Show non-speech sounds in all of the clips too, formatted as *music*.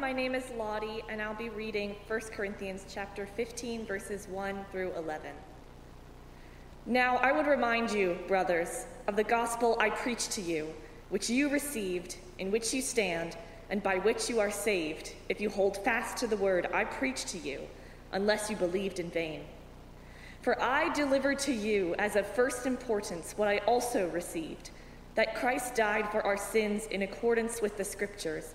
My name is Lottie, and I'll be reading 1 Corinthians chapter 15, verses 1 through 11. Now I would remind you, brothers, of the gospel I preached to you, which you received, in which you stand, and by which you are saved, if you hold fast to the word I preached to you, unless you believed in vain. For I delivered to you as of first importance what I also received that Christ died for our sins in accordance with the Scriptures,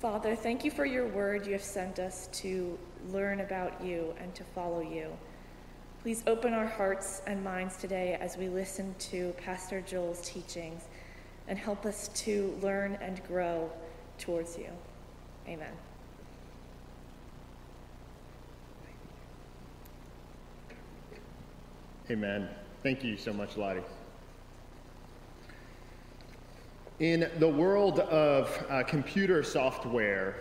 Father, thank you for your word you have sent us to learn about you and to follow you. Please open our hearts and minds today as we listen to Pastor Joel's teachings and help us to learn and grow towards you. Amen. Amen. Thank you so much, Lottie. In the world of uh, computer software,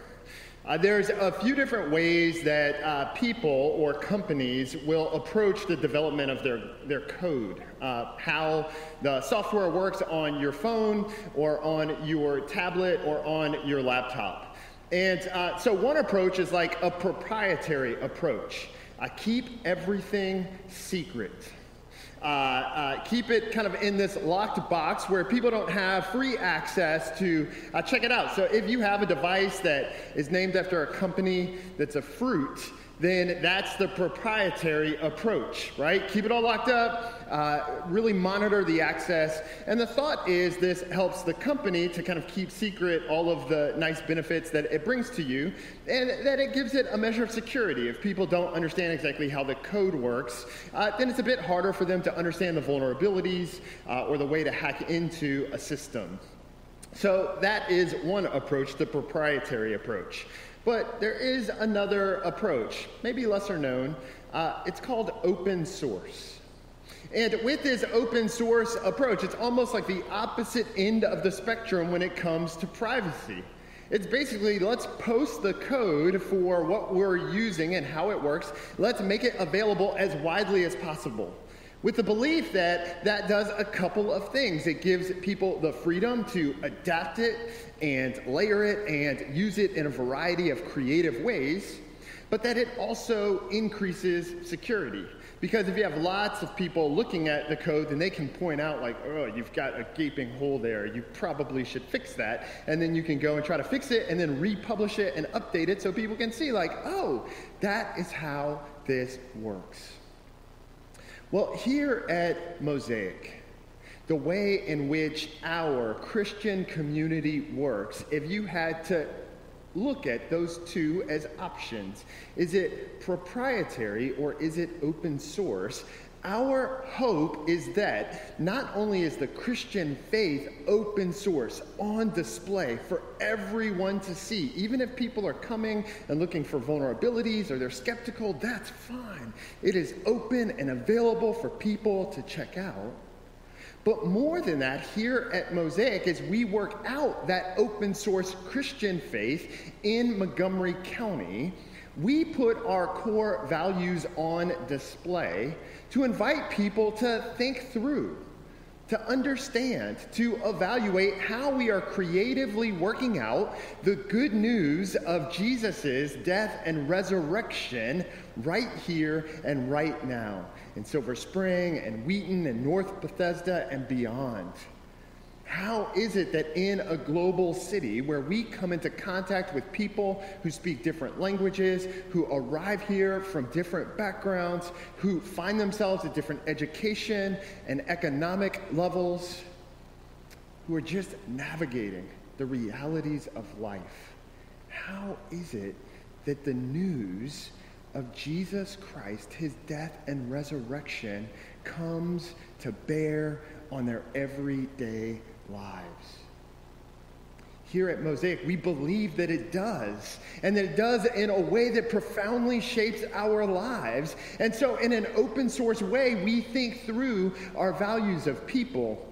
uh, there's a few different ways that uh, people or companies will approach the development of their, their code. Uh, how the software works on your phone or on your tablet or on your laptop. And uh, so, one approach is like a proprietary approach. Uh, keep everything secret. Uh, uh, keep it kind of in this locked box where people don't have free access to uh, check it out. So if you have a device that is named after a company that's a fruit, then that's the proprietary approach, right? Keep it all locked up, uh, really monitor the access. And the thought is this helps the company to kind of keep secret all of the nice benefits that it brings to you, and that it gives it a measure of security. If people don't understand exactly how the code works, uh, then it's a bit harder for them to understand the vulnerabilities uh, or the way to hack into a system. So that is one approach, the proprietary approach. But there is another approach, maybe lesser known. Uh, it's called open source. And with this open source approach, it's almost like the opposite end of the spectrum when it comes to privacy. It's basically let's post the code for what we're using and how it works. Let's make it available as widely as possible with the belief that that does a couple of things. It gives people the freedom to adapt it and layer it and use it in a variety of creative ways, but that it also increases security. Because if you have lots of people looking at the code, then they can point out, like, oh, you've got a gaping hole there. You probably should fix that. And then you can go and try to fix it and then republish it and update it so people can see, like, oh, that is how this works. Well, here at Mosaic, the way in which our Christian community works, if you had to look at those two as options, is it proprietary or is it open source? Our hope is that not only is the Christian faith open source on display for everyone to see, even if people are coming and looking for vulnerabilities or they're skeptical, that's fine. It is open and available for people to check out. But more than that, here at Mosaic, as we work out that open source Christian faith in Montgomery County, we put our core values on display to invite people to think through, to understand, to evaluate how we are creatively working out the good news of Jesus' death and resurrection right here and right now in Silver Spring and Wheaton and North Bethesda and beyond. How is it that in a global city where we come into contact with people who speak different languages, who arrive here from different backgrounds, who find themselves at different education and economic levels, who are just navigating the realities of life, how is it that the news of Jesus Christ, his death and resurrection, comes to bear on their everyday lives. Here at Mosaic, we believe that it does, and that it does in a way that profoundly shapes our lives. And so, in an open source way, we think through our values of people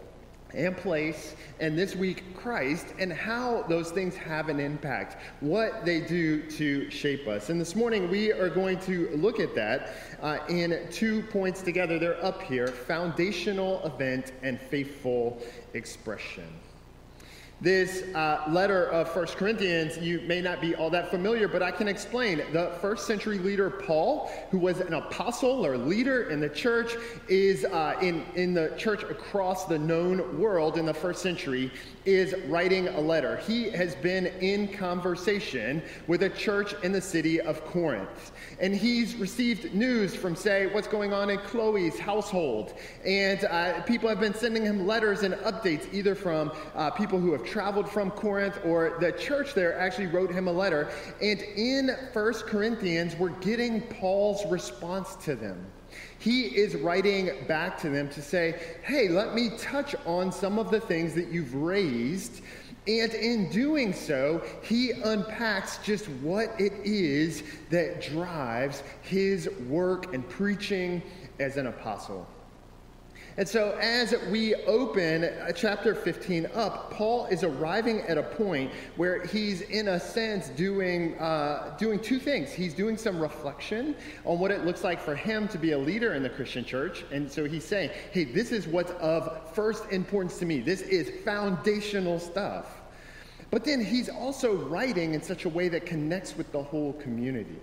and place, and this week, Christ, and how those things have an impact, what they do to shape us. And this morning, we are going to look at that uh, in two points together. They're up here foundational event and faithful expression. This uh, letter of First Corinthians, you may not be all that familiar, but I can explain. The first century leader, Paul, who was an apostle or leader in the church, is uh, in, in the church across the known world in the first century, is writing a letter. He has been in conversation with a church in the city of Corinth. And he's received news from, say, what's going on in Chloe's household. And uh, people have been sending him letters and updates, either from uh, people who have traveled from Corinth or the church there actually wrote him a letter. And in First Corinthians, we're getting Paul's response to them. He is writing back to them to say, hey, let me touch on some of the things that you've raised. And in doing so, he unpacks just what it is that drives his work and preaching as an apostle. And so, as we open chapter 15 up, Paul is arriving at a point where he's, in a sense, doing, uh, doing two things. He's doing some reflection on what it looks like for him to be a leader in the Christian church. And so he's saying, hey, this is what's of first importance to me. This is foundational stuff. But then he's also writing in such a way that connects with the whole community.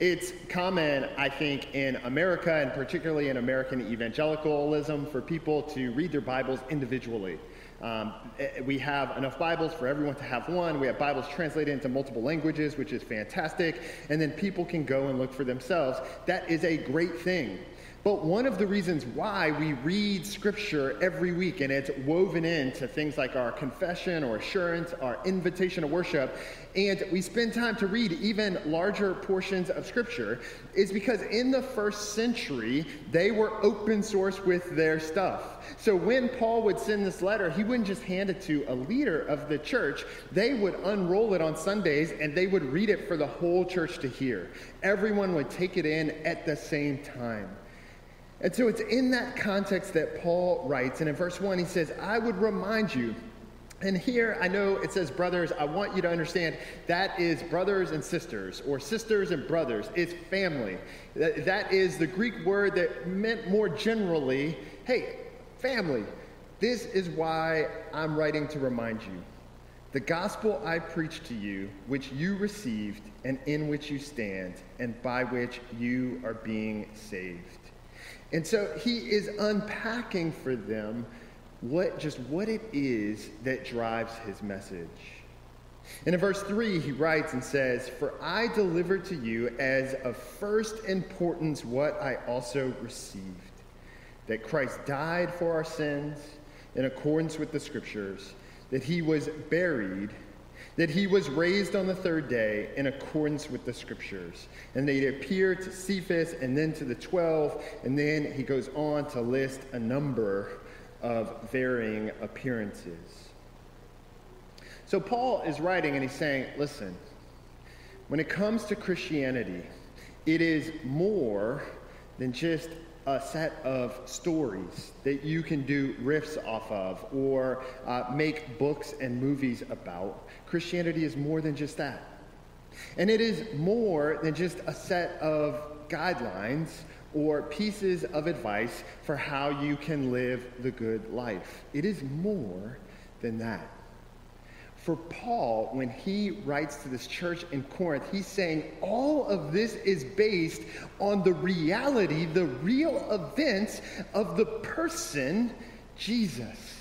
It's common, I think, in America and particularly in American evangelicalism for people to read their Bibles individually. Um, eh, we have enough Bibles for everyone to have one. We have Bibles translated into multiple languages, which is fantastic. And then people can go and look for themselves. That is a great thing. But one of the reasons why we read scripture every week and it's woven into things like our confession or assurance, our invitation to worship, and we spend time to read even larger portions of scripture is because in the first century, they were open source with their stuff. So when Paul would send this letter, he wouldn't just hand it to a leader of the church. They would unroll it on Sundays and they would read it for the whole church to hear. Everyone would take it in at the same time. And so it's in that context that Paul writes. And in verse 1, he says, I would remind you. And here I know it says brothers. I want you to understand that is brothers and sisters, or sisters and brothers. It's family. That, that is the Greek word that meant more generally hey, family. This is why I'm writing to remind you. The gospel I preached to you, which you received, and in which you stand, and by which you are being saved. And so he is unpacking for them what just what it is that drives his message. And in verse 3, he writes and says, For I delivered to you as of first importance what I also received that Christ died for our sins in accordance with the scriptures, that he was buried that he was raised on the third day in accordance with the scriptures. And they appeared to Cephas and then to the twelve, and then he goes on to list a number of varying appearances. So Paul is writing and he's saying, listen, when it comes to Christianity, it is more than just a set of stories that you can do riffs off of or uh, make books and movies about. Christianity is more than just that. And it is more than just a set of guidelines or pieces of advice for how you can live the good life. It is more than that. For Paul, when he writes to this church in Corinth, he's saying all of this is based on the reality, the real events of the person, Jesus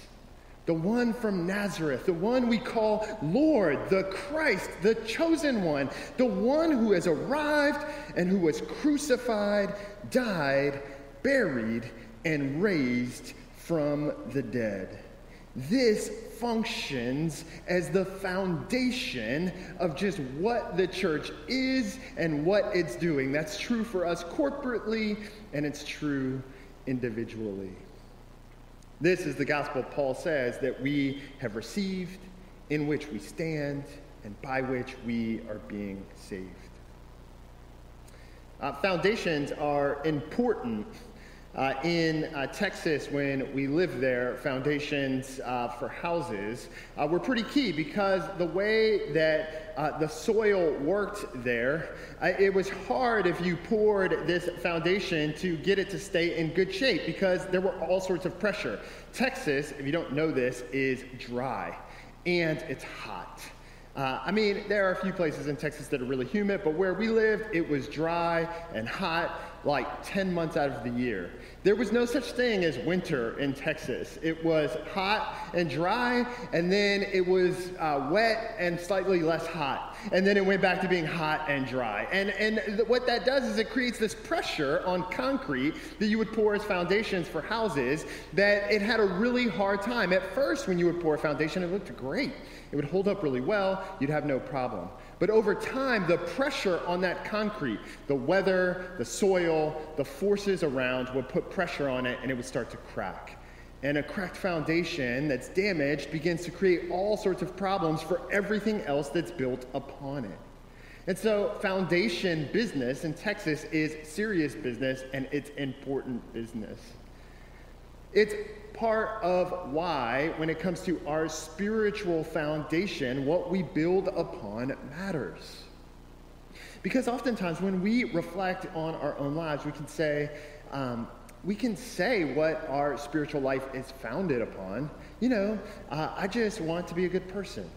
the one from Nazareth, the one we call Lord, the Christ, the chosen one, the one who has arrived and who was crucified, died, buried, and raised from the dead. This functions as the foundation of just what the church is and what it's doing. That's true for us corporately, and it's true individually. This is the gospel Paul says that we have received, in which we stand, and by which we are being saved. Uh, foundations are important uh, in uh, Texas, when we lived there, foundations uh, for houses uh, were pretty key because the way that uh, the soil worked there, uh, it was hard if you poured this foundation to get it to stay in good shape because there were all sorts of pressure. Texas, if you don't know this, is dry and it's hot. Uh, I mean, there are a few places in Texas that are really humid, but where we lived, it was dry and hot like 10 months out of the year. There was no such thing as winter in Texas. It was hot and dry, and then it was uh, wet and slightly less hot. And then it went back to being hot and dry. And, and th- what that does is it creates this pressure on concrete that you would pour as foundations for houses that it had a really hard time. At first, when you would pour a foundation, it looked great. It would hold up really well, you'd have no problem. But over time, the pressure on that concrete, the weather, the soil, the forces around would put pressure on it and it would start to crack. And a cracked foundation that's damaged begins to create all sorts of problems for everything else that's built upon it. And so, foundation business in Texas is serious business and it's important business. It's part of why, when it comes to our spiritual foundation, what we build upon matters. Because oftentimes, when we reflect on our own lives, we can say, um, we can say what our spiritual life is founded upon. You know, uh, I just want to be a good person.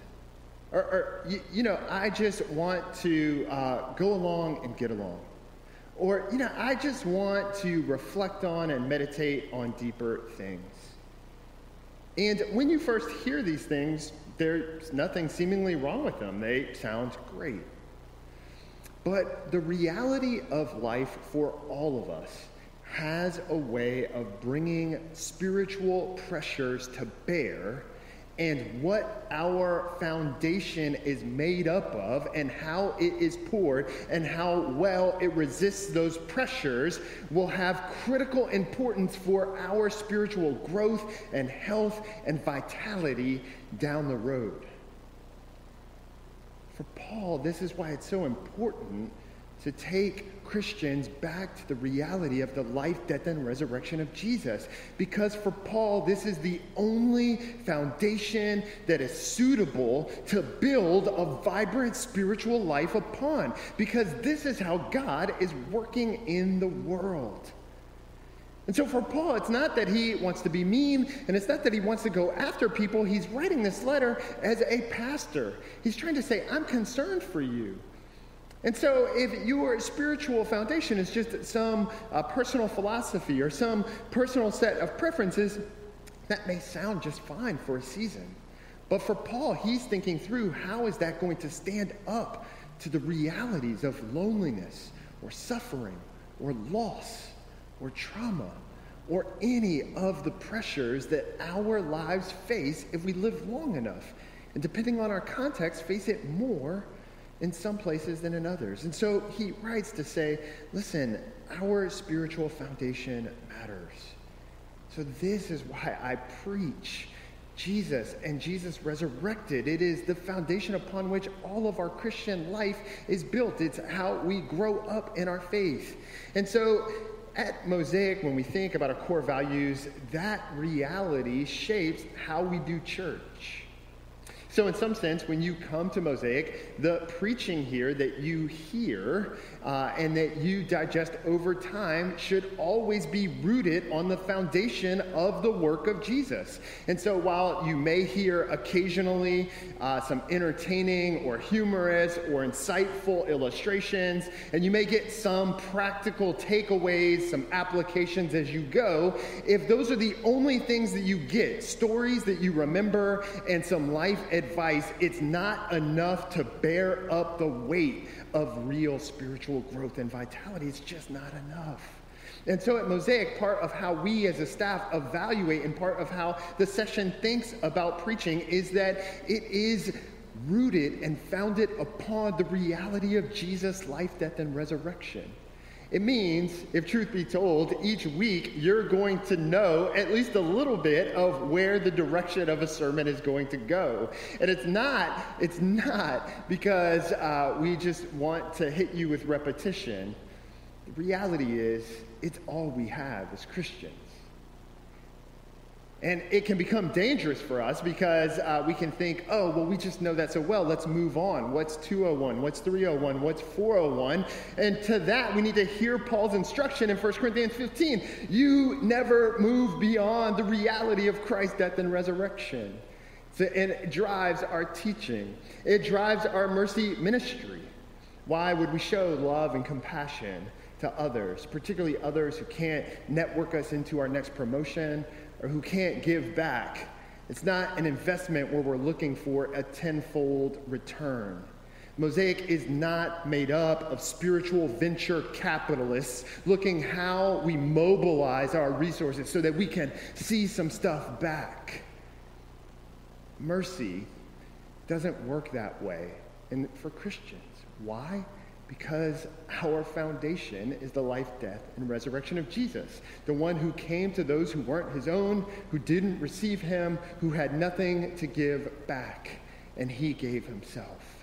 Or, or you, you, know, I just want to uh, go along and get along. Or, you know, I just want to reflect on and meditate on deeper things. And when you first hear these things, there's nothing seemingly wrong with them. They sound great. But the reality of life for all of us has a way of bringing spiritual pressures to bear and what our foundation is made up of and how it is poured and how well it resists those pressures will have critical importance for our spiritual growth and health and vitality down the road. For Paul, this is why it's so important to take Christians back to the reality of the life, death, and resurrection of Jesus. Because for Paul, this is the only foundation that is suitable to build a vibrant spiritual life upon. Because this is how God is working in the world. And so for Paul, it's not that he wants to be mean, and it's not that he wants to go after people. He's writing this letter as a pastor. He's trying to say, I'm concerned for you. And so, if your spiritual foundation is just some uh, personal philosophy or some personal set of preferences, that may sound just fine for a season. But for Paul, he's thinking through how is that going to stand up to the realities of loneliness or suffering or loss or trauma or any of the pressures that our lives face if we live long enough. And depending on our context, face it more in some places than in others. And so he writes to say, listen, our spiritual foundation matters. So this is why I preach Jesus and Jesus resurrected. It is the foundation upon which all of our Christian life is built. It's how we grow up in our faith. And so at Mosaic, when we think about our core values, that reality shapes how we do church. So, in some sense, when you come to Mosaic, the preaching here that you hear uh, and that you digest over time should always be rooted on the foundation of the work of Jesus. And so, while you may hear occasionally uh, some entertaining or humorous or insightful illustrations, and you may get some practical takeaways, some applications as you go, if those are the only things that you get, stories that you remember, and some life advice, it's not enough to bear up the weight of real spiritual growth and vitality. It's just not enough. And so at Mosaic, part of how we as a staff evaluate and part of how the session thinks about preaching is that it is rooted and founded upon the reality of Jesus' life, death, and resurrection. It means, if truth be told, each week you're going to know at least a little bit of where the direction of a sermon is going to go. And it's not, it's not because uh, we just want to hit you with repetition. The reality is, it's all we have as Christians. And it can become dangerous for us because uh, we can think, oh, well, we just know that so well. Let's move on. What's 201? What's 301? What's 401? And to that, we need to hear Paul's instruction in 1 Corinthians 15. You never move beyond the reality of Christ's death and resurrection. So, and it drives our teaching, it drives our mercy ministry. Why would we show love and compassion to others, particularly others who can't network us into our next promotion? Or who can't give back. It's not an investment where we're looking for a tenfold return. Mosaic is not made up of spiritual venture capitalists looking how we mobilize our resources so that we can see some stuff back. Mercy doesn't work that way and for Christians. Why? Because our foundation is the life, death, and resurrection of Jesus, the one who came to those who weren't his own, who didn't receive him, who had nothing to give back, and he gave himself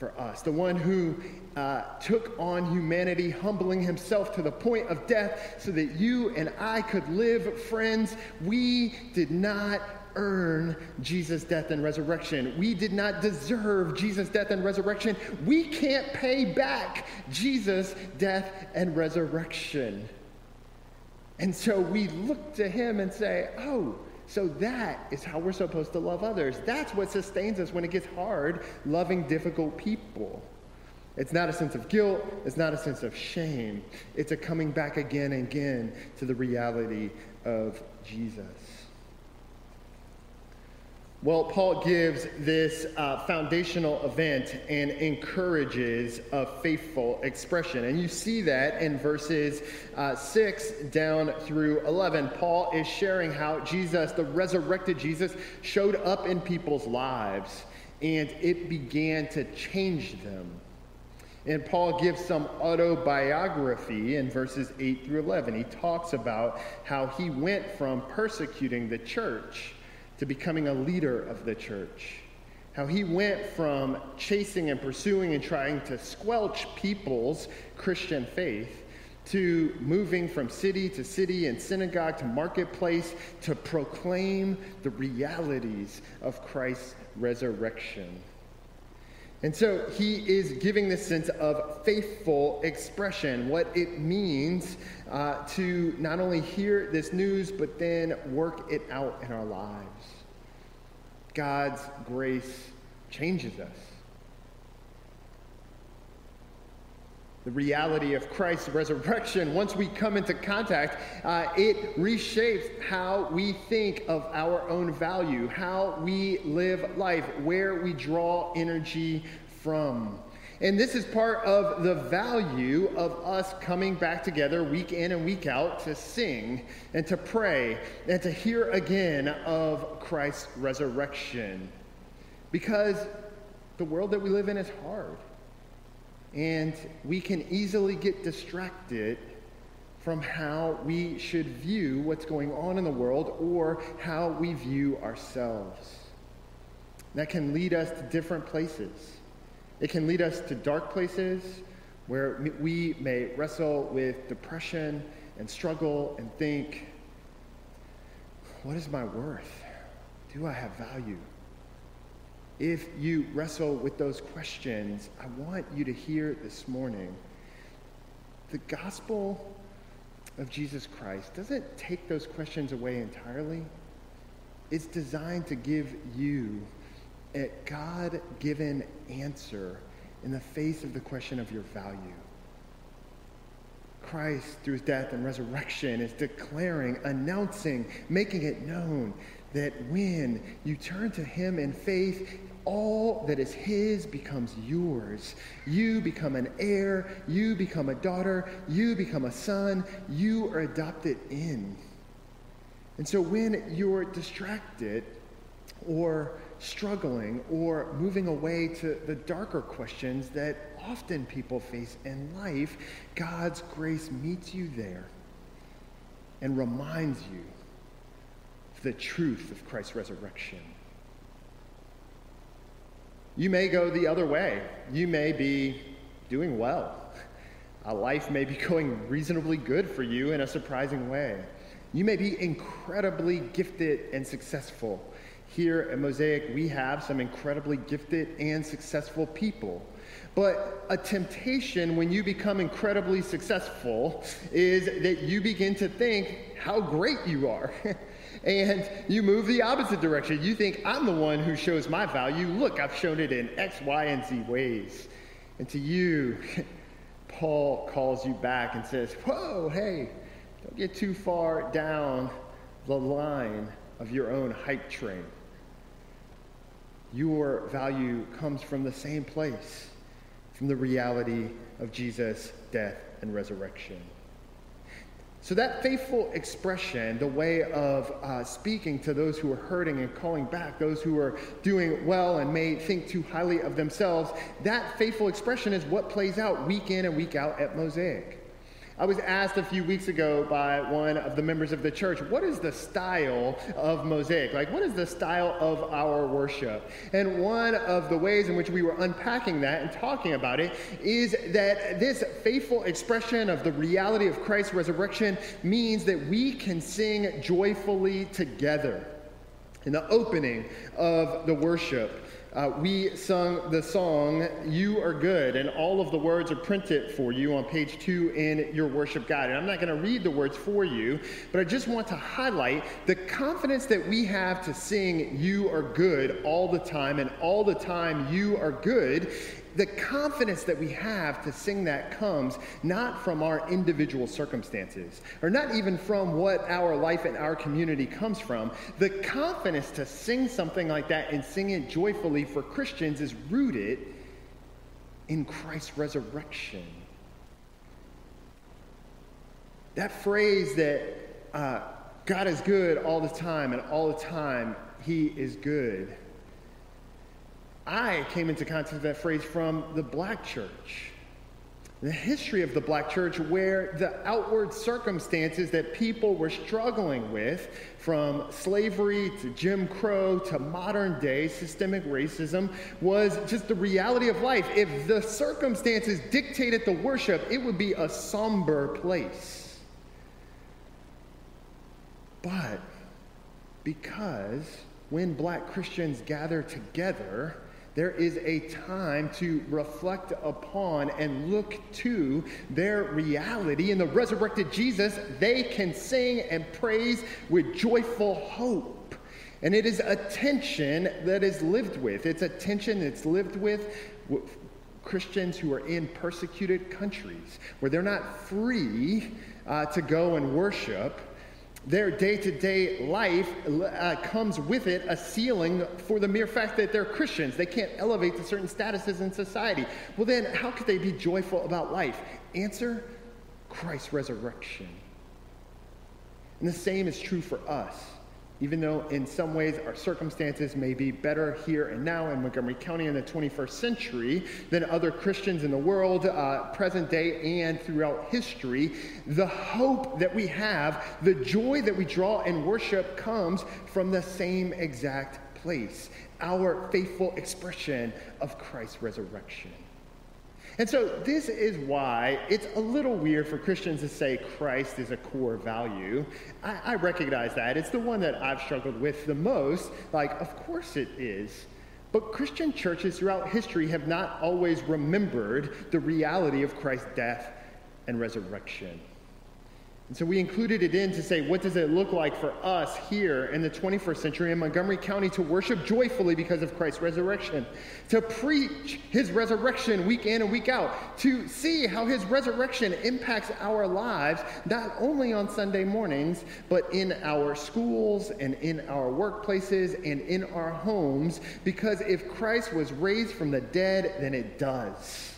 for us, the one who uh, took on humanity, humbling himself to the point of death so that you and I could live. Friends, we did not earn Jesus' death and resurrection. We did not deserve Jesus' death and resurrection. We can't pay back Jesus' death and resurrection. And so we look to him and say, oh, so that is how we're supposed to love others. That's what sustains us when it gets hard, loving difficult people. It's not a sense of guilt. It's not a sense of shame. It's a coming back again and again to the reality of Jesus. Well, Paul gives this uh, foundational event and encourages a faithful expression. And you see that in verses uh, 6 down through 11. Paul is sharing how Jesus, the resurrected Jesus, showed up in people's lives and it began to change them. And Paul gives some autobiography in verses 8 through 11. He talks about how he went from persecuting the church to becoming a leader of the church. How he went from chasing and pursuing and trying to squelch people's Christian faith to moving from city to city and synagogue to marketplace to proclaim the realities of Christ's resurrection. And so he is giving this sense of faithful expression, what it means uh, to not only hear this news, but then work it out in our lives. God's grace changes us. The reality of Christ's resurrection, once we come into contact, uh, it reshapes how we think of our own value, how we live life, where we draw energy from. And this is part of the value of us coming back together week in and week out to sing and to pray and to hear again of Christ's resurrection. Because the world that we live in is hard. And we can easily get distracted from how we should view what's going on in the world or how we view ourselves. That can lead us to different places. It can lead us to dark places where we may wrestle with depression and struggle and think, what is my worth? Do I have value? if you wrestle with those questions, I want you to hear this morning the gospel of Jesus Christ doesn't take those questions away entirely. It's designed to give you a God given answer in the face of the question of your value. Christ, through his death and resurrection, is declaring, announcing, making it known that when you turn to him in faith, all that is his becomes yours. You become an heir, you become a daughter, you become a son, you are adopted in. And so when you're distracted or struggling or moving away to the darker questions that often people face in life, God's grace meets you there and reminds you of the truth of Christ's resurrection. You may go the other way. You may be doing well. A life may be *laughs* going reasonably good for you in a surprising way. You may be incredibly gifted and successful. Here at Mosaic, we have some incredibly gifted and successful people. But a temptation when you become incredibly successful is that you begin to think how great you are. *laughs* and you move the opposite direction. You think, I'm the one who shows my value. Look, I've shown it in X, Y, and Z ways. And to you, *laughs* Paul calls you back and says, Whoa, hey, don't get too far down the line of your own hype train. Your value comes from the same place, from the reality of Jesus' death and resurrection. So, that faithful expression, the way of uh, speaking to those who are hurting and calling back those who are doing well and may think too highly of themselves, that faithful expression is what plays out week in and week out at Mosaic. I was asked a few weeks ago by one of the members of the church, what is the style of Mosaic? Like, what is the style of our worship? And one of the ways in which we were unpacking that and talking about it is that this faithful expression of the reality of Christ's resurrection means that we can sing joyfully together. In the opening of the worship, uh, we sung the song, You Are Good, and all of the words are printed for you on page two in your worship guide. And I'm not going to read the words for you, but I just want to highlight the confidence that we have to sing, You Are Good, all the time, and all the time, You Are Good the confidence that we have to sing that comes not from our individual circumstances or not even from what our life and our community comes from. The confidence to sing something like that and sing it joyfully for Christians is rooted in Christ's resurrection. That phrase that uh, God is good all the time and all the time he is good I came into contact with that phrase from the black church. The history of the black church, where the outward circumstances that people were struggling with, from slavery to Jim Crow to modern day systemic racism, was just the reality of life. If the circumstances dictated the worship, it would be a somber place. But because when black Christians gather together, there is a time to reflect upon and look to their reality. In the resurrected Jesus, they can sing and praise with joyful hope. And it is a tension that is lived with. It's a tension that's lived with Christians who are in persecuted countries where they're not free uh, to go and worship their day to day life uh, comes with it a ceiling for the mere fact that they're Christians. They can't elevate to certain statuses in society. Well, then, how could they be joyful about life? Answer Christ's resurrection. And the same is true for us even though in some ways our circumstances may be better here and now in Montgomery County in the 21st century than other Christians in the world, uh, present day and throughout history, the hope that we have, the joy that we draw in worship comes from the same exact place our faithful expression of Christ's resurrection. And so, this is why it's a little weird for Christians to say Christ is a core value. I, I, recognize that. It's the one that I've struggled with the most. Like, of course it is. But Christian churches throughout history have not always remembered the reality of Christ's death and resurrection. And so we included it in to say, what does it look like for us here in the 21st century in Montgomery County to worship joyfully because of Christ's resurrection, to preach his resurrection week in and week out, to see how his resurrection impacts our lives, not only on Sunday mornings, but in our schools and in our workplaces and in our homes, because if Christ was raised from the dead, then it does.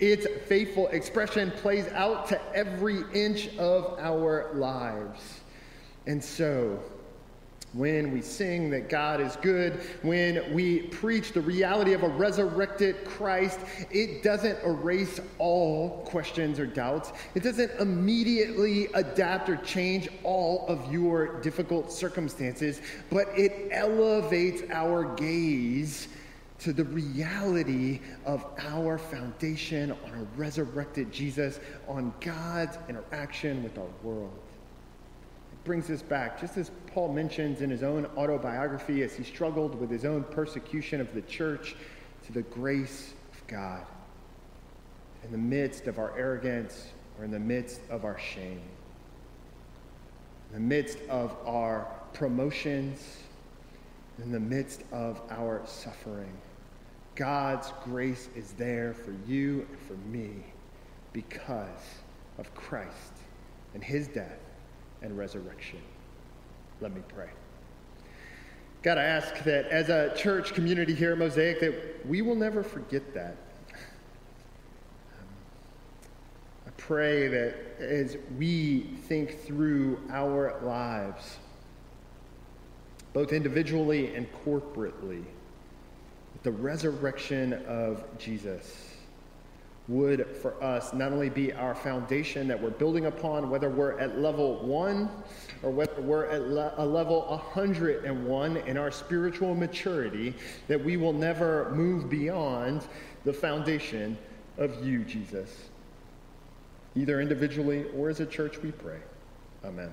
Its faithful expression plays out to every inch of our lives. And so, when we sing that God is good, when we preach the reality of a resurrected Christ, it doesn't erase all questions or doubts. It doesn't immediately adapt or change all of your difficult circumstances, but it elevates our gaze to the reality of our foundation on a resurrected Jesus, on God's interaction with our world. It brings us back, just as Paul mentions in his own autobiography as he struggled with his own persecution of the church, to the grace of God in the midst of our arrogance or in the midst of our shame, in the midst of our promotions, in the midst of our suffering. God's grace is there for you and for me because of Christ and his death and resurrection. Let me pray. God, I ask that as a church community here at Mosaic, that we will never forget that. Um, I pray that as we think through our lives, both individually and corporately, the resurrection of Jesus would for us not only be our foundation that we're building upon, whether we're at level one or whether we're at le- a level 101 in our spiritual maturity, that we will never move beyond the foundation of you, Jesus. Either individually or as a church, we pray. Amen.